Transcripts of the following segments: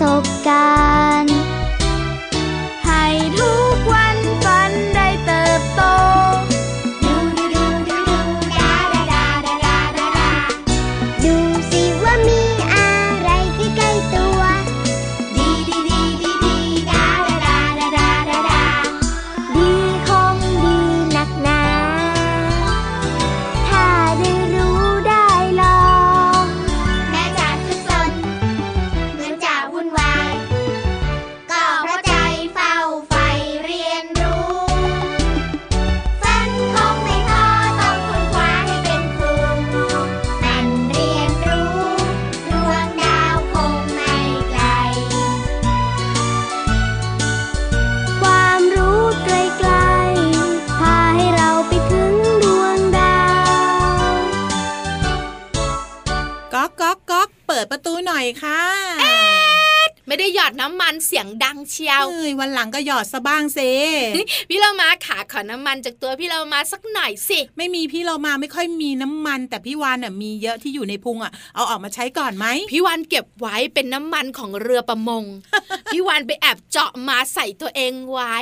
สบการณ์ เสียงดังเชียวเอ้ยวันหลังก็หยอดซะบ้างสิพี่เรามาขาขอน้ำมันจากตัวพี่เรามาสักหน่อยสิ ไม่มีพี่เรามาไม่ค่อยมีน้ำมัน แต่พี่วานอะมีเยอะที่อยู่ในพุงอะเอาออกมาใช้ก่อนไหมพี่วันเก็บไว้เป็นน้ำมันของเรือประมงพี่วันไปแอบเจาะมาใส่ตัวเองไว้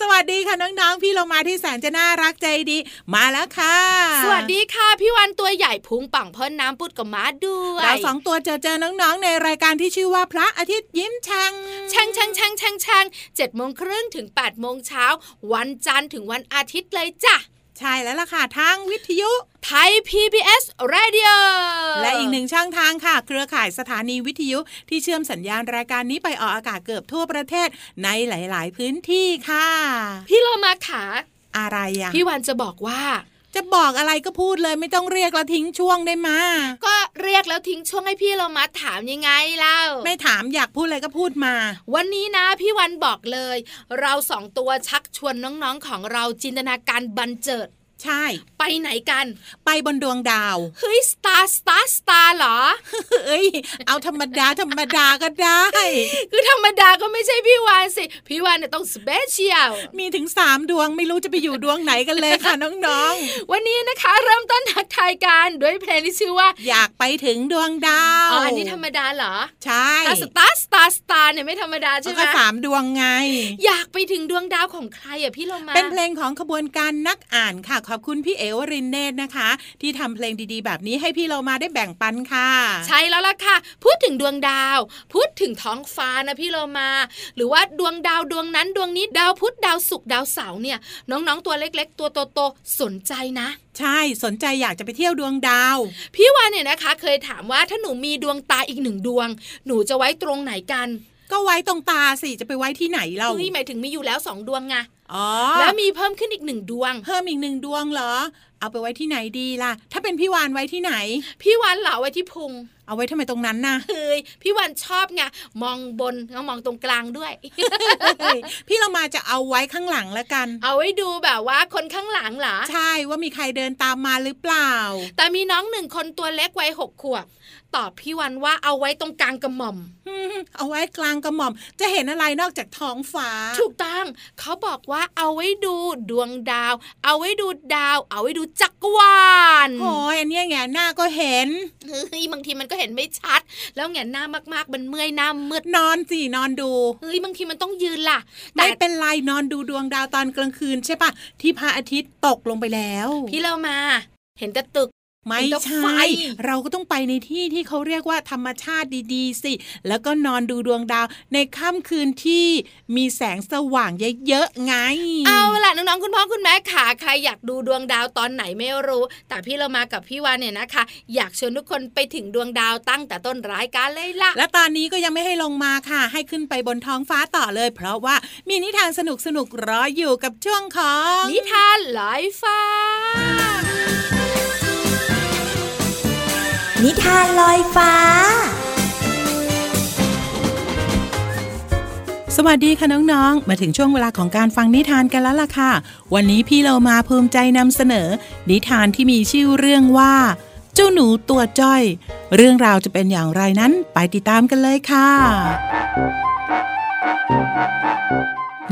สวัสดีค่ะน้องๆพี่เรามาที่แสนจะน่ารักใจดี มาแล้วค่ะ สวัสดีค่ะพี่วันตัวใหญ่พุงป่องพ่นน้ำปุดกับม้าด้วยเราสองตัวเจอเจอน้องๆในรายการที่ชื่อว่าพระอาทิตย์ยิ้มแฉ่งช่างช่างช่างช่างช่างเจ็ดโมงครึ่งถึง8ปดโมงเช้า วันจันทร์ถึงวันอาทิตย์เลยจ้ะใช่แล้วล่ะค่ะทางวิทยุไทย PBS Radio และอีกหนึ่งช่องทางค่ะ เครือข่ายสถานีวิทยุที่เชื่อมสัญญาณรายการนี้ไปออกอากาศเกือบทั่วประเทศในหลาย ๆ พื้นที่ค่ะ พี่เรามาขาอะไรอะพี่วันจะบอกว่า จะบอกอะไรก็พูดเลยไม่ต้องเรียกแล้วทิ้งช่วงได้มาก็เรียกแล้วทิ้งช่วงให้พี่เรามาถามยังไงเล่าไม่ถามอยากพูดอะไรก็พูดมา วันนี้นะพี่วันบอกเลย เราสองตัวชักชวนน้องๆของเราจินตนาการบันเจิด ใช่ ไปไหนกัน ไปบนดวงดาว เฮ้ย star star star เหรอ เอ้ย เอาธรรมดาธรรมดาก็ได้ คือธรรมดาก็ไม่ใช่พี่วานสิ พี่วานเนี่ยต้อง special มีถึงสามดวงไม่รู้จะไปอยู่ดวงไหนกันเลยค่ะน้องวันนี้นะคะเริ่มต้นทักทายกันด้วยเพลงที่ชื่อว่าๆอยากไปถึงดวงดาว อ๋อ อันนี้ธรรมดาเหรอ ใช่ถ้า star star star เนี่ยไม่ธรรมดาใช่ไหมก็สามดวงไง อยากไปถึงดวงดาวของใครอะพี่โลมาเป็นเพลงของขบวนการนักอ่านค่ะขอบคุณพี่เอ๋วรินเนตรนะคะ ที่ทำเพลงดีๆ แบบนี้ให้พี่เรามาได้แบ่งปันค่ะ ใช่แล้วล่ะค่ะ พูดถึงดวงดาว พูดถึงท้องฟ้านะพี่โลมา หรือว่าดวงดาวดวงนั้นดวงนี้ดาวพุธดาวศุกร์ดาวเสาร์เนี่ย น้องๆตัวเล็ก ๆ ตัวโตๆสนใจนะใช่สนใจอยากจะไปเที่ยวดวงดาว พี่วานเนี่ยนะคะ เคยถามว่าถ้าหนูมีดวงตาอีกหนึ่งดวง หนูจะไว้ตรงไหนกัน ก็ไว้ตรงตาสิจะไปไว้ที่ไหนเราเฮ้ยหมายถึงมีอยู่แล้วสองดวงไงอ๋อแล้วมีเพิ่มขึ้นอีกหนึ่งดวง เพิ่มอีกหนึ่งดวงเหรอ เอาไปไว้ที่ไหนดีล่ะ ถ้าเป็นพี่วานไว้ที่ไหน พี่วานเหลาไว้ที่พุง เอาไว้ทำไมตรงนั้นน่ะเฮ้ยพี่วานชอบไงมองบนแล้วมองตรงกลางด้วย พี่เรามาจะเอาไว้ข้างหลังแล้วกัน เอาไว้ดูแบบว่าคนข้างหลังเหรอใช่ว่ามีใครเดินตามมาหรือเปล่า แต่มีน้องหนึ่งคนตัวเล็กวัยหกขวบ ตอบพี่วันว่าเอาไว้ตรงกลางกระหม่อมอืมเอาไว้กลางกระหม่อม จะเห็นอะไรนอกจากท้องฟ้า ถูกต้องเขาบอกว่าเอาไว้ดูดวงดาว เอาไว้ดูดาว เอาไว้ดูจักรวาลโอ้ยอันเนี้ยแงหน้าก็เห็นเฮ้ยบางทีมันก็เห็นไม่ชัด แล้วแหงนหน้ามากๆมันเมื่อยหน้ามืดนอนสินอนดูเฮ้ยบางทีมันต้องยืนล่ะแต่ไม่เป็นไรนอนดูดวงดาวตอนกลางคืนใช่ปะที่พระอาทิตย์ตกลงไปแล้ว พี่เรามาเห็นแต่ตึก ไม่เห็นแต่ใช่ไฟเราก็ต้องไปในที่ที่เขาเรียกว่าธรรมชาติดีๆ สิ แล้วก็นอนดูดวงดาวในค่ำคืนที่มีแสงสว่างเยอะๆไง เอาล่ะน้องๆคุณพ่อคุณแม่ขาใครอยากดูดวงดาวตอนไหนไม่รู้ แต่พี่เรามากับพี่วานเนี่ยนะคะ อยากชวนทุกคนไปถึงดวงดาวตั้งแต่ต้นรายการเลยล่ะ และตอนนี้ก็ยังไม่ให้ลงมาค่ะ ให้ขึ้นไปบนท้องฟ้าต่อเลย เพราะว่ามีนิทานสนุกๆรออยู่กับช่วงของนิทานลอยฟ้า นิทานลอยฟ้า สวัสดีคะ่ะน้องๆ มาถึงช่วงเวลาของการฟังนิทานกันแล้วล่ะค่ะ วันนี้พี่เรามาภูมิใจนำเสนอ นิทานที่มีชื่อเรื่องว่า เจ้าหนูตัวจ้อย เรื่องราวจะเป็นอย่างไรนั้นไปติดตามกันเลยค่ะ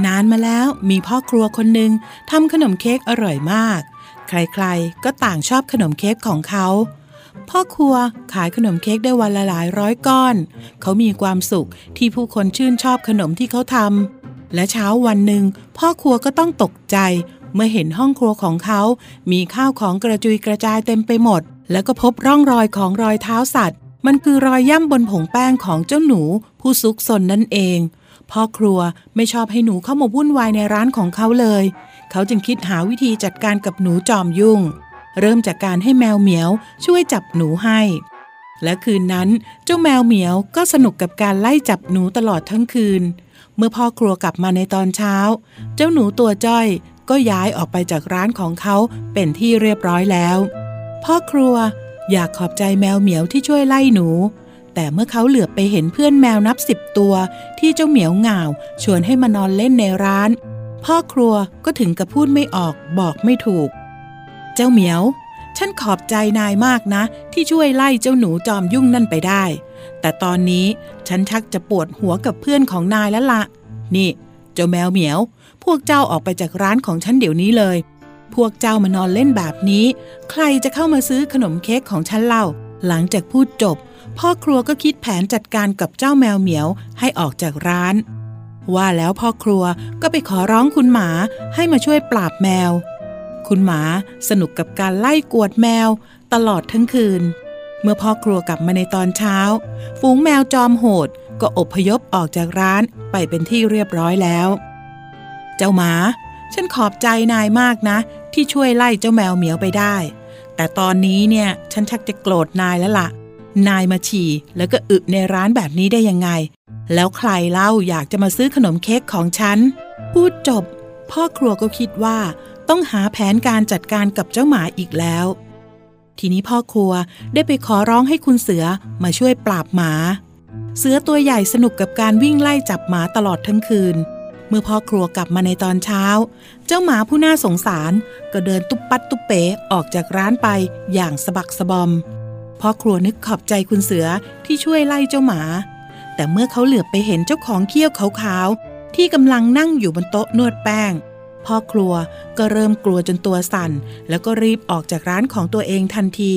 นานมาแล้วมีพ่อครัวคนหนึ่งทำขนมเค้กอร่อยมาก ใครๆ ก็ต่างชอบขนมเค้กของเขา พ่อครัวขายขนมเค้กได้วันละหลายร้อยก้อน เขามีความสุขที่ผู้คนชื่นชอบขนมที่เขาทำและเช้าวันหนึ่งพ่อครัวก็ต้องตกใจ เมื่อเห็นห้องครัวของเขา มีข้าวของกระจุยกระจายเต็มไปหมด แล้วก็พบร่องรอยของรอยเท้าสัตว์ มันคือรอยย่ำบนผงแป้งของเจ้าหนู ผู้ซุกซนนั่นเองพ่อครัวไม่ชอบให้หนูเข้ามาวุ่นวายในร้านของเขาเลย เขาจึงคิดหาวิธีจัดการกับหนูจอมยุ่ง เริ่มจากการให้แมวเหมียวช่วยจับหนูให้ และคืนนั้นเจ้าแมวเหมียวก็สนุกกับการไล่จับหนูตลอดทั้งคืน เมื่อพ่อครัวกลับมาในตอนเช้า เจ้าหนูตัวจ้อยก็ย้ายออกไปจากร้านของเขาเป็นที่เรียบร้อยแล้ว พ่อครัวอยากขอบใจแมวเหมียวที่ช่วยไล่หนู แต่เมื่อเขาเหลือบไปเห็นเพื่อนแมวนับสิบตัวที่เจ้าเหมียวเหงาชวนให้มานอนเล่นในร้าน พ่อครัวก็ถึงกับพูดไม่ออกบอกไม่ถูก เจ้าเหมียว ฉันขอบใจนายมากนะ ที่ช่วยไล่เจ้าหนูจอมยุ่งนั่นไปได้ แต่ตอนนี้ฉันชักจะปวดหัวกับเพื่อนของนายแล้วละ นี่ เจ้าแมวเหมียว พวกเจ้าออกไปจากร้านของฉันเดี๋ยวนี้เลย พวกเจ้ามานอนเล่นแบบนี้ ใครจะเข้ามาซื้อขนมเค้กของฉันเล่า หลังจากพูดจบ พ่อครัวก็คิดแผนจัดการกับเจ้าแมวเหมียวให้ออกจากร้าน ว่าแล้วพ่อครัวก็ไปขอร้องคุณหมาให้มาช่วยปราบแมว คุณหมาสนุกกับการไล่กวดแมวตลอดทั้งคืน เมื่อพ่อครัวกลับมาในตอนเช้า ฝูงแมวจอมโหดก็อพยพออกจากร้านไปเป็นที่เรียบร้อยแล้ว เจ้าหมา ฉันขอบใจนายมากนะ ที่ช่วยไล่เจ้าแมวเหมียวไปได้ แต่ตอนนี้เนี่ยฉันชักจะโกรธนายแล้วละ่ะ นายมาฉี่แล้วก็อึในร้านแบบนี้ได้ยังไง แล้วใครเล่าอยากจะมาซื้อขนมเค้กของฉัน พูดจบ พ่อครัวก็คิดว่า ต้องหาแผนการจัดการกับเจ้าหมาอีกแล้ว ทีนี้พ่อครัวได้ไปขอร้องให้คุณเสือมาช่วยปราบหมา เสือตัวใหญ่สนุกกับการวิ่งไล่จับหมาตลอดทั้งคืน เมื่อพ่อครัวกลับมาในตอนเช้า เจ้าหมาผู้น่าสงสารก็เดินตุ๊บปัดตุ๊บเป๋ออกจากร้านไปอย่างสะบักสะบอมพ่อครัวนึกขอบใจคุณเสือที่ช่วยไล่เจ้าหมา แต่เมื่อเขาเหลือบไปเห็นเจ้าของเขี้ยวขาวๆที่กำลังนั่งอยู่บนโต๊ะนวดแป้ง พ่อครัวก็เริ่มกลัวจนตัวสั่น แล้วก็รีบออกจากร้านของตัวเองทันที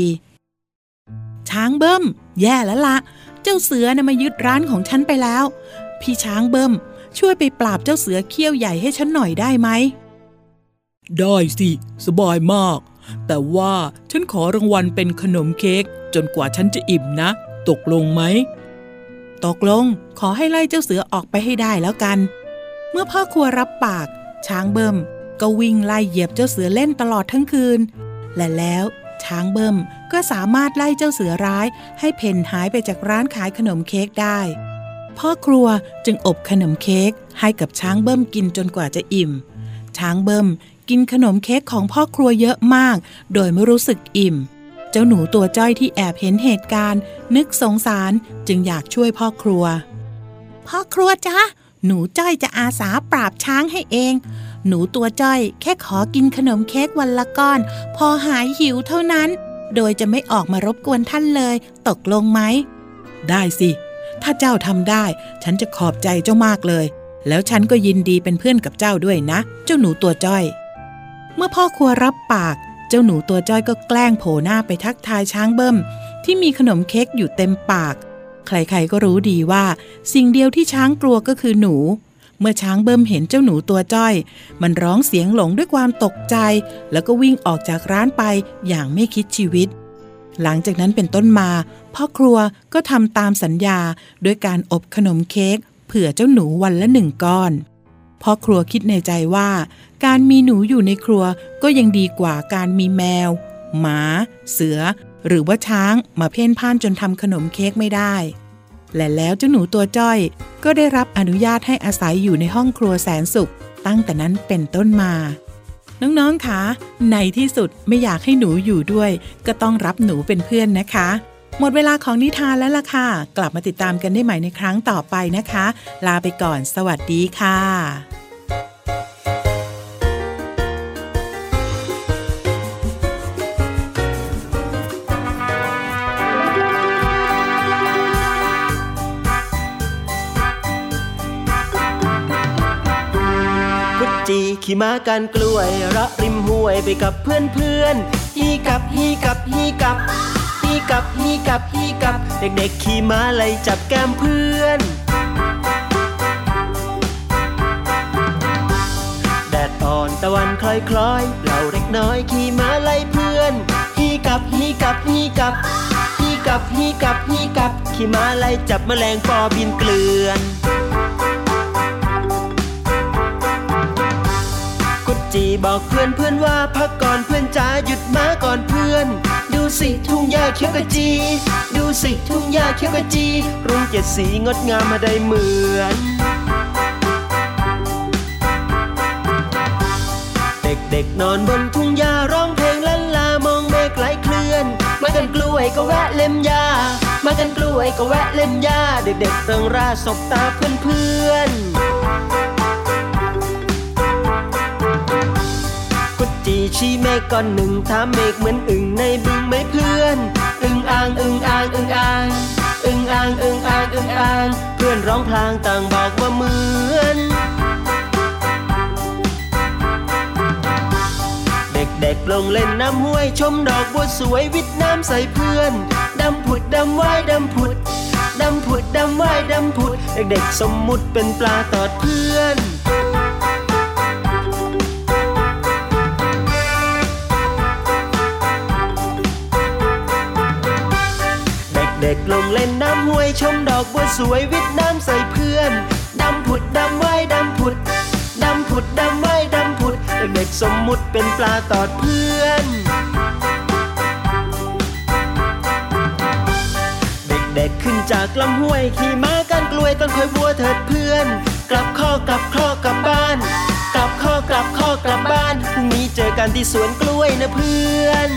ช้างเบิ้ม แย่แล้วละเจ้าเสือนะมายึดร้านของฉันไปแล้ว พี่ช้างเบิ้ม ช่วยไปปราบเจ้าเสือเขี้ยวใหญ่ให้ฉันหน่อยได้ไหม ได้สิ สบายมาก แต่ว่าฉันขอรางวัลเป็นขนมเค้กจนกว่าฉันจะอิ่มนะ ตกลงไหม ตกลง ขอให้ไล่เจ้าเสือออกไปให้ได้แล้วกัน เมื่อพ่อครัวรับปาก ช้างเบิ่มก็วิ่งไล่เหยียบเจ้าเสือเล่นตลอดทั้งคืน และแล้วช้างเบิ่มก็สามารถไล่เจ้าเสือร้าย ให้เพ่นหายไปจากร้านขายขนมเค้กได้ พ่อครัวจึงอบขนมเค้กให้กับช้างเบิ่มกินจนกว่าจะอิ่ม ช้างเบิ่มกินขนมเค้กของพ่อครัวเยอะมาก โดยไม่รู้สึกอิ่ม เจ้าหนูตัวจ้อยที่แอบเห็นเหตุการณ์ นึกสงสารจึงอยากช่วยพ่อครัว พ่อครัวจ้า หนูจ้อยจะอาสาปราบช้างให้เอง หนูตัวจ้อยแค่ขอกินขนมเค้กวันละก้อน พอหายหิวเท่านั้น โดยจะไม่ออกมารบกวนท่านเลย ตกลงไหม ได้สิ ถ้าเจ้าทำได้ ฉันจะขอบใจเจ้ามากเลย แล้วฉันก็ยินดีเป็นเพื่อนกับเจ้าด้วยนะ เจ้าหนูตัวจ้อย เมื่อพ่อครัวรับปาก เจ้าหนูตัวจ้อยก็แกล้งโผล่หน้าไปทักทายช้างเบิ้มที่มีขนมเค้กอยู่เต็มปาก ใครๆก็รู้ดีว่า สิ่งเดียวที่ช้างกลัวก็คือหนู เมื่อช้างเบิ้มเห็นเจ้าหนูตัวจ้อย มันร้องเสียงหลงด้วยความตกใจ แล้วก็วิ่งออกจากร้านไปอย่างไม่คิดชีวิต หลังจากนั้นเป็นต้นมา พ่อครัวก็ทำตามสัญญาด้วยการอบขนมเค้กเผื่อเจ้าหนูวันละหนึ่งก้อนพ่อครัวคิดในใจว่า การมีหนูอยู่ในครัวก็ยังดีกว่าการมีแมว หมา เสือ หรือว่าช้างมาเพ่นพ่านจนทำขนมเค้กไม่ได้ และแล้วเจ้าหนูตัวจ้อย ก็ได้รับอนุญาตให้อาศัยอยู่ในห้องครัวแสนสุข ตั้งแต่นั้นเป็นต้นมา น้องๆคะในที่สุดไม่อยากให้หนูอยู่ด้วย ก็ต้องรับหนูเป็นเพื่อนนะคะ หมดเวลาของนิทานแล้วล่ะค่ะ กลับมาติดตามกันได้ใหม่ในครั้งต่อไปนะคะ ลาไปก่อน สวัสดีค่ะ จีขี่ม้ากันกล้วยระริมห้วยไปกับเพื่อนเพื่อนฮีกับฮีกับฮีกับฮีกับฮีกับฮีกับ เด็กๆขี่ม้าไล่จับแก้มเพื่อนแดดอ่อนตะวันคล้อยคล้อยๆเราเด็กน้อยขี่ม้าไล่เพื่อนฮีกับฮีกับฮีกับฮีกับฮีกับฮีกับขี่ม้าไล่จับแมลงปอบินเกลื่อน จีบอกเพื่อนเพื่อนว่าพักก่อนเพื่อนจ๋าหยุดมาก่อนเพื่อน ดูสิทุ่งหญ้าเขียวกะจี ดูสิทุ่งหญ้าเขียวกะจี รุ้งเจ็ดสีงดงามมาได้เหมือนเด็กๆนอนบนทุ่งหญ้าร้องเพลงลันลามองเมฆไหลเคลื่อน มากันกล้วยก็แวะเล่มหญ้ามากันกล้วยก็แวะเล่มหญ้าเด็กๆเริงร่าสบตาเพื่อนๆ จีชีเมฆก้อนหนึ่งถามเมฆเหมือนอึ่งในบึงไหมเพื่อน อึ่งอ่างอึ่งอ่างอึ่งอ่างอึ่งอ่างอึ่งอ่างอึ่งอ่าง เพื่อนร้องพลางต่างบอกว่าเหมือนเด็กๆลงเล่นน้ำห้วยชมดอกบัวสวยวิทน้ำใส่เพื่อน ดำผุดดำว่ายดำผุด ดำผุดดำว่ายดำผุด เด็กๆสมมุติเป็นปลาตอดเพื่อน เด็กลงเล่นน้ำห้วยชมดอกบัวสวยวิทน้ำใส่เพื่อนดำผุดดำว่ายดำผุดดำผุดดำว่ายดำผุดเด็กๆสมมุติเป็นปลาตอดเพื่อน เด็กๆขึ้นจากลำห้วยขี่ม้ากันกล้วยต้นคอยบัวเถิดเพื่อน กลับข้อกลับข้อกลับบ้าน กลับข้อกลับข้อกลับบ้านพรุ่งนี้เจอกันที่สวนกล้วยนะเพื่อน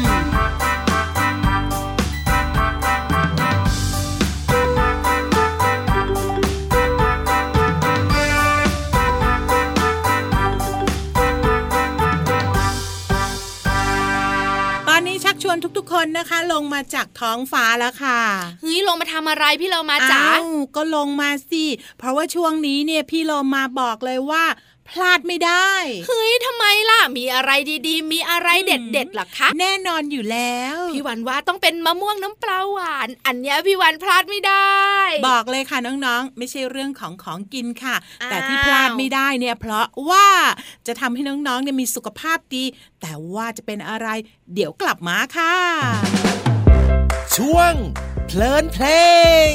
ทุกๆ คนนะคะ ลงมาจากท้องฟ้าแล้วค่ะเฮ้ยลงมาทำอะไรพี่เรามาจ๋าอ้วก็ลงมาสิเพราะว่าช่วงนี้เนี่ยพี่โลมาบอกเลยว่า พลาดไม่ได้เฮ้ยทำไมล่ะ มีอะไรดีๆ มีอะไรเด็ดๆหรอคะแน่นอนอยู่แล้ว พี่วันว่าต้องเป็นมะม่วงน้ำปลาหวาน อันเนี้ยพี่วันพลาดไม่ได้ บอกเลยค่ะน้องๆ ไม่ใช่เรื่องของของกินค่ะอ้าวแต่ที่พลาดไม่ได้เนี่ย เพราะว่าจะทำให้น้องๆเนี่ยมีสุขภาพดี แต่ว่าจะเป็นอะไร เดี๋ยวกลับมาค่ะ ช่วงเพลินเพลง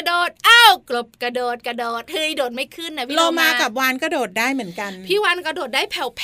ระโดดกระโดดอ้าวกบกระโดดกระโดดเฮ้ยโดดไม่ขึ้นนะพี่โลโลมากับวานก็โดดได้เหมือนกัน พี่วันกระโดดได้แผ่วแ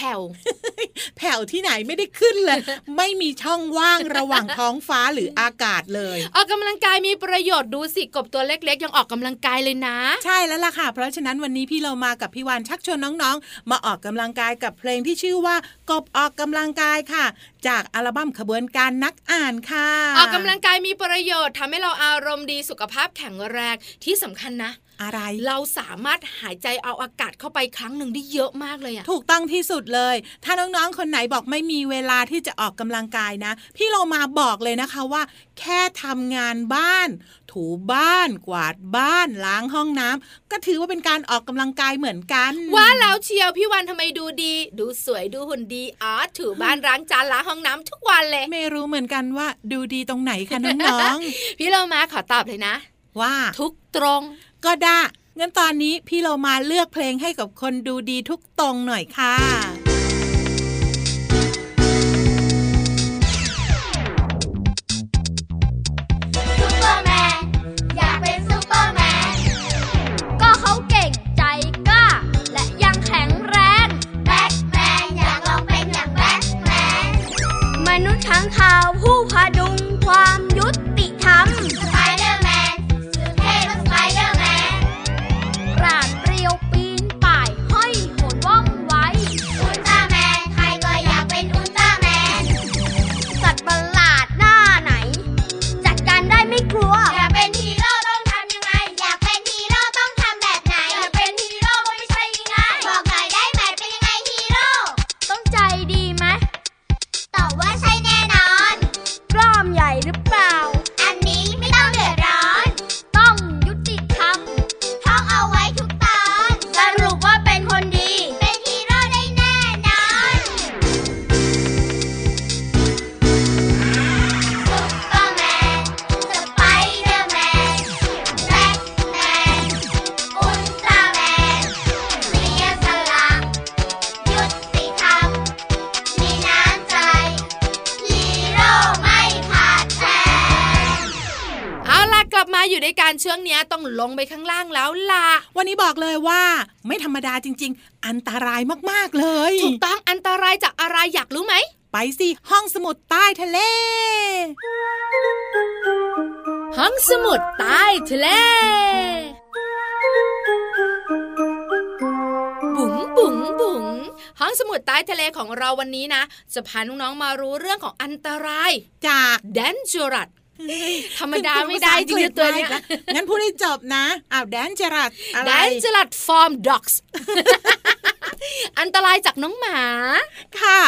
ผ่วที่ไหนไม่ได้ขึ้นเลย ไม่มีช่องว่างระหว่างท้องฟ้าหรืออากาศเลยๆออกกำลังกายมีประโยชน์ดูสิกบตัวเล็ก ๆ ยังออกกำลังกายเลยนะ ใช่แล้วล่ะค่ะ เพราะฉะนั้นวันนี้พี่เรามากับพี่วานชักชวนน้องๆ มาออกกำลังกายกับเพลงที่ชื่อว่ากบออกกำลังกายค่ะ จากอัลบั้มขบวนการนักอ่านค่ะ ออกกำลังกายมีประโยชน์ทำให้เราอารมณ์ดีสุขภาพแข็งแรงที่สำคัญนะ อะไร เราสามารถหายใจเอาอากาศเข้าไปครั้งหนึ่งได้เยอะมากเลยอะถูกต้องที่สุดเลย ถ้าน้องๆ คนไหนบอกไม่มีเวลาที่จะออกกำลังกายนะ พี่เรามาบอกเลยนะคะว่า แค่ทำงานบ้าน ถูบ้าน กวาดบ้าน ล้างห้องน้ำก็ถือว่าเป็นการออกกำลังกายเหมือนกัน ว่าแล้วเชียวพี่วันทำไมดูดี ดูสวยดูหุ่นดีอ๋อถูบ้านล้างจานล้างห้องน้ำทุกวันเลย ไม่รู้เหมือนกันว่าดูดีตรงไหนคะน้องพี่เรามาขอตอบเลยนะๆว่าทุกตรง ก็ได้งั้นตอนนี้พี่เรามาเลือกเพลงให้กับคนดูดีทุกตรงหน่อยค่ะ ล่ะกลับมาอยู่ในการช่วงเนี้ยต้องลงไปข้างล่างแล้วล่ะ วันนี้บอกเลยว่า ไม่ธรรมดาจริง ๆ อันตรายมากๆเลย ถูกต้องอันตรายจากอะไรอยากรู้ไหม ไปสิห้องสมุดใต้ทะเล ห้องสมุดใต้ทะเลบุ๋งบุ๋งบุ๋งห้องสมุดใต้ทะเลของเราวันนี้นะ จะพาน้องๆมารู้เรื่องของอันตราย จาก dangerous ธรรมดาไม่ได้จริงๆตัวเนี้ยงั้นพูดให้จบนะอ้าว dangerous อะไรแดนจูรัสฟอร์มด็อกส์อันตรายจากน้องหมา ค่ะ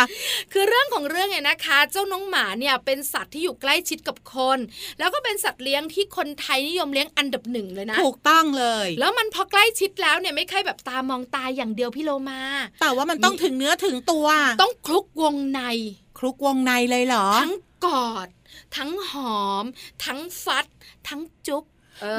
คือเรื่องของเรื่องเนี่ยนะคะ เจ้าน้องหมาเนี่ยเป็นสัตว์ที่อยู่ใกล้ชิดกับคน แล้วก็เป็นสัตว์เลี้ยงที่คนไทยนิยมเลี้ยงอันดับหนึ่งเลยนะ ถูกต้องเลย แล้วมันพอใกล้ชิดแล้วเนี่ยไม่ใช่แบบตามองตาอย่างเดียวพี่โลมา แต่ว่ามันต้องถึงเนื้อถึงตัว ต้องคลุกวงใน คลุกวงในเลยเหรอ ทั้งกอด ทั้งหอม ทั้งฟัด ทั้งจุ๊บ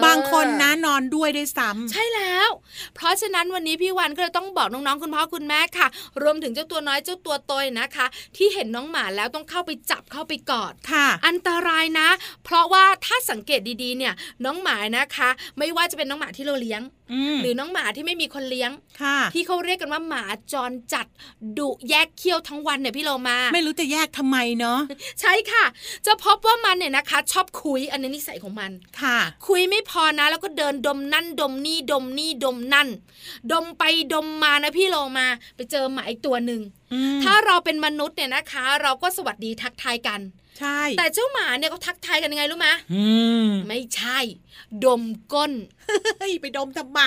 บางคนนะนอนด้วยด้วยซ้ำใช่แล้ว เพราะฉะนั้นวันนี้พี่วันก็เลยต้องบอกน้องๆคุณพ่อคุณแม่ค่ะ รวมถึงเจ้าตัวน้อยเจ้าตัวโตยนะคะ ที่เห็นน้องหมาแล้วต้องเข้าไปจับเข้าไปกอดค่ะ อันตรายนะ เพราะว่าถ้าสังเกตดีๆเนี่ย น้องหมานะคะ ไม่ว่าจะเป็นน้องหมาที่เราเลี้ยงอืม หรือน้องหมาที่ไม่มีคนเลี้ยงค่ะ ที่เขาเรียกกันว่าหมาจรจัดดุแยกเขี้ยวทั้งวันเนี่ยพี่โลมา ไม่รู้จะแยกทำไมเนาะใช่ค่ะ จะพบว่ามันเนี่ยนะคะ ชอบคุยอันนี้นิสัยของมันค่ะ คุยไม่พอนะ แล้วก็เดินดมนั่นดมนี่ดมนี่ดมนั่น ดมไปดมมานะพี่โลมา ไปเจอหมาอีกตัวหนึ่งอืมถ้าเราเป็นมนุษย์เนี่ยนะคะ เราก็สวัสดีทักทายกัน ใช่ แต่เจ้าหมาเนี่ยเขาทักทายกันยังไงรู้ไหมอืมไม่ใช่ ดมก้นเฮ้ยไปดมทำไม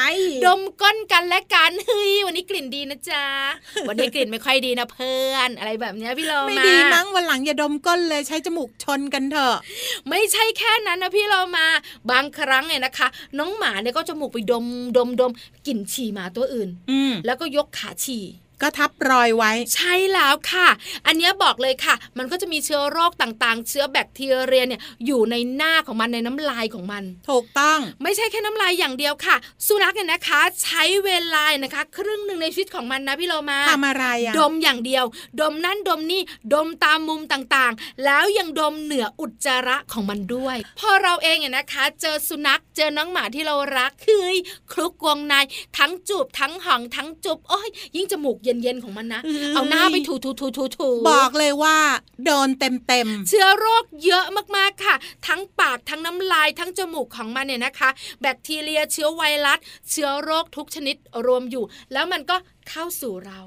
ดมก้นกันและกันเฮ้ยวันนี้กลิ่นดีนะจ๊ะวันนี้กลิ่นไม่ค่อยดีนะเพื่อน อะไรแบบเนี้ยพี่โลไม่มาดีมั้งวันหลังอย่าดมก้นเลยใช้จมูกชนกันเถอะ ไม่ใช่แค่นั้นนะพี่โลมา บางครั้งเนี่ยนะคะ น้องหมาเนี่ยก็จมูกไปดมดมดมกลิ่นฉี่หมาตัวอื่นอืมแล้วก็ยกขาฉี่ ก็ทับรอยไว้ ใช่แล้วค่ะ อันนี้บอกเลยค่ะ มันก็จะมีเชื้อโรคต่างๆ เชื้อแบคทีเรียเนี่ยอยู่ในหน้าของมันในน้ำลายของมัน ถูกต้องไม่ใช่แค่น้ำลายอย่างเดียวค่ะ สุนัขเนี่ยนะคะ ใช้เวลานะคะ ครึ่งหนึ่งในชีวิตของมันนะพี่โลมาทำอะไรอะดมอย่างเดียว ดมนั่นดมนี่ดมตามมุมต่างๆ แล้วยังดมเหนืออุจจาระของมันด้วย พอเราเองเนี่ยนะคะ เจอสุนัขเจอน้องหมาที่เรารักคือคลุกวงในทั้งจูบทั้งหองทั้งจุบโอ้ยยิ่งจมูกเย็นๆของมันนะ เอาหน้าไปถูถูถูถูถูบอกเลยว่า โดนเต็มเต็มๆเชื้อโรคเยอะมากๆค่ะ ทั้งปากทั้งน้ำลายทั้งจมูกของมันเนี่ยนะคะ แบคทีเรียเชื้อไวรัส เชื้อโรคทุกชนิดรวมอยู่ แล้วมันก็เข้าสู่เรา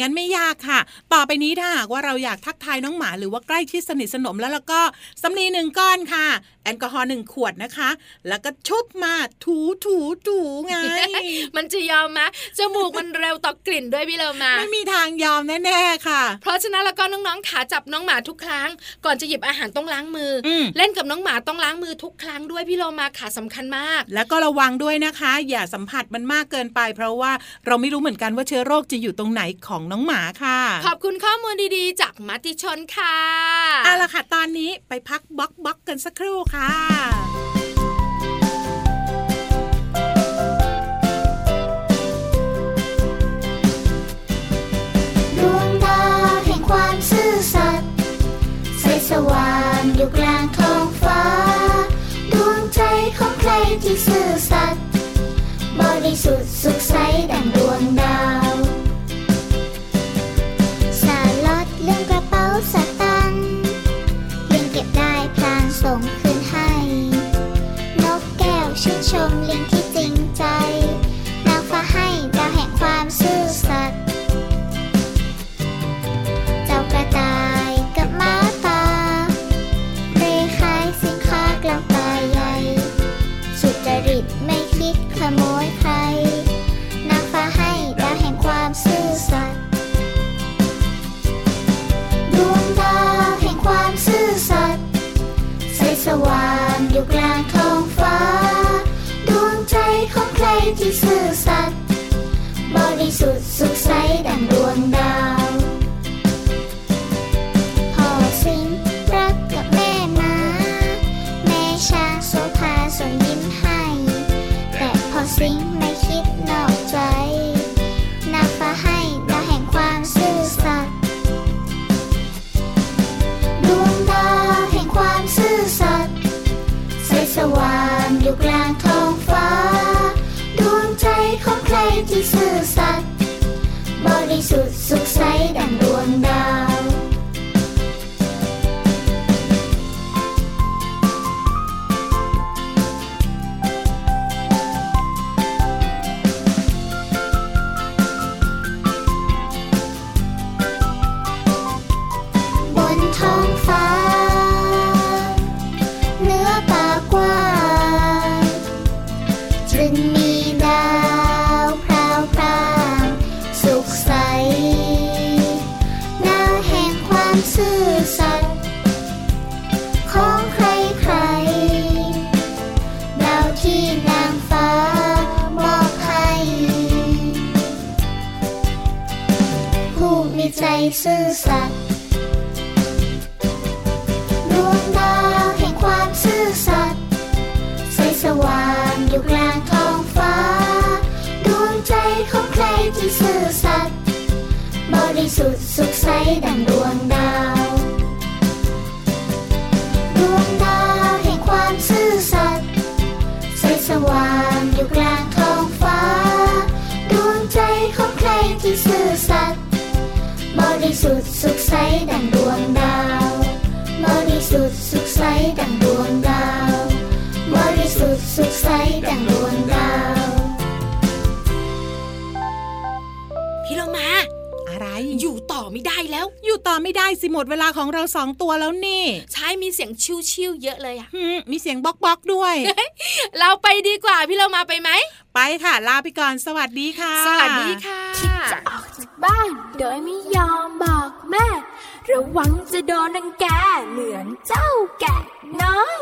งั้นไม่ยากค่ะ ต่อไปนี้ถ้าหากว่าเราอยากทักทายน้องหมาหรือว่าใกล้ชิดสนิทสนมแล้วแล้วก็สำลีหนึ่งก้อนค่ะ แอลกอฮอล์หนึ่งขวดนะคะ แล้วก็ชุบมาถูถูถูไง มันจะยอมไหมจมูกมันเร็วต่อกลิ่นด้วยพี่เรามา ไม่มีทางยอมแน่ๆค่ะ เพราะฉะนั้นแล้วก็น้องๆขาจับน้องหมาทุกครั้ง ก่อนจะหยิบอาหารต้องล้างมืออมเล่นกับน้องหมาต้องล้างมือทุกครั้งด้วยพี่โลมาขาสำคัญมาก แล้วก็ระวังด้วยนะคะ อย่าสัมผัสมันมากเกินไป เพราะว่าเราไม่รู้เหมือนกันว่าเชื้อโรคจะอยู่ตรงไหนของน้องหมาค่ะ ขอบคุณข้อมูลดีๆ จากมัติชนค่ะเอาละค่ะ ตอนนี้ไปพักบล็อกบล็อกกันสักครู่ค่ะดวงดาวแห่งความซื่อสัตย์ใสสว่างอยู่กลางท้องฟ้า ดวงใจของใครที่ซื่อสัตย์บริสุทธิ์สุขใสดัง ชมลิงที่จริงใจ นางฟ้าให้ดาวแห่งความซื่อสัตย์ เจ้ากระต่ายกับม้าตาเร่ขายสินค้ากลางป่าใหญ่ สุจริตไม่ ริสุทธิ์สุขใสดังดวง ริสุทธิ์สุขใสดังดวงดาว ที่ซื่อสัตย์บริสุทธิ์สุขใสดังดวงดาว ดวงดาวแห่งความซื่อสัตย์ใสสว่างอยู่กลางท้องฟ้า ดวงใจของใครที่ซื่อสัตย์บริสุทธิ์สุขใสดังดวงดาว บริสุทธิ์สุขใสดัง อะไรอยู่ต่อไม่ได้แล้ว อยู่ต่อไม่ได้สิหมดเวลาของเราสองตัวแล้วนี่ ใช้มีเสียงชิวๆเยอะเลยอะหืมมีเสียงบล็อกบล็อกด้วย เราไปดีกว่าพี่โลมาไปไหม ไปค่ะ ลาไปก่อนสวัสดีค่ะ สวัสดีค่ะจะออกจากบ้าน โดยไม่ยอมบอกแม่ ระวังจะโดนนังแกเหมือนเจ้าแกะน้อย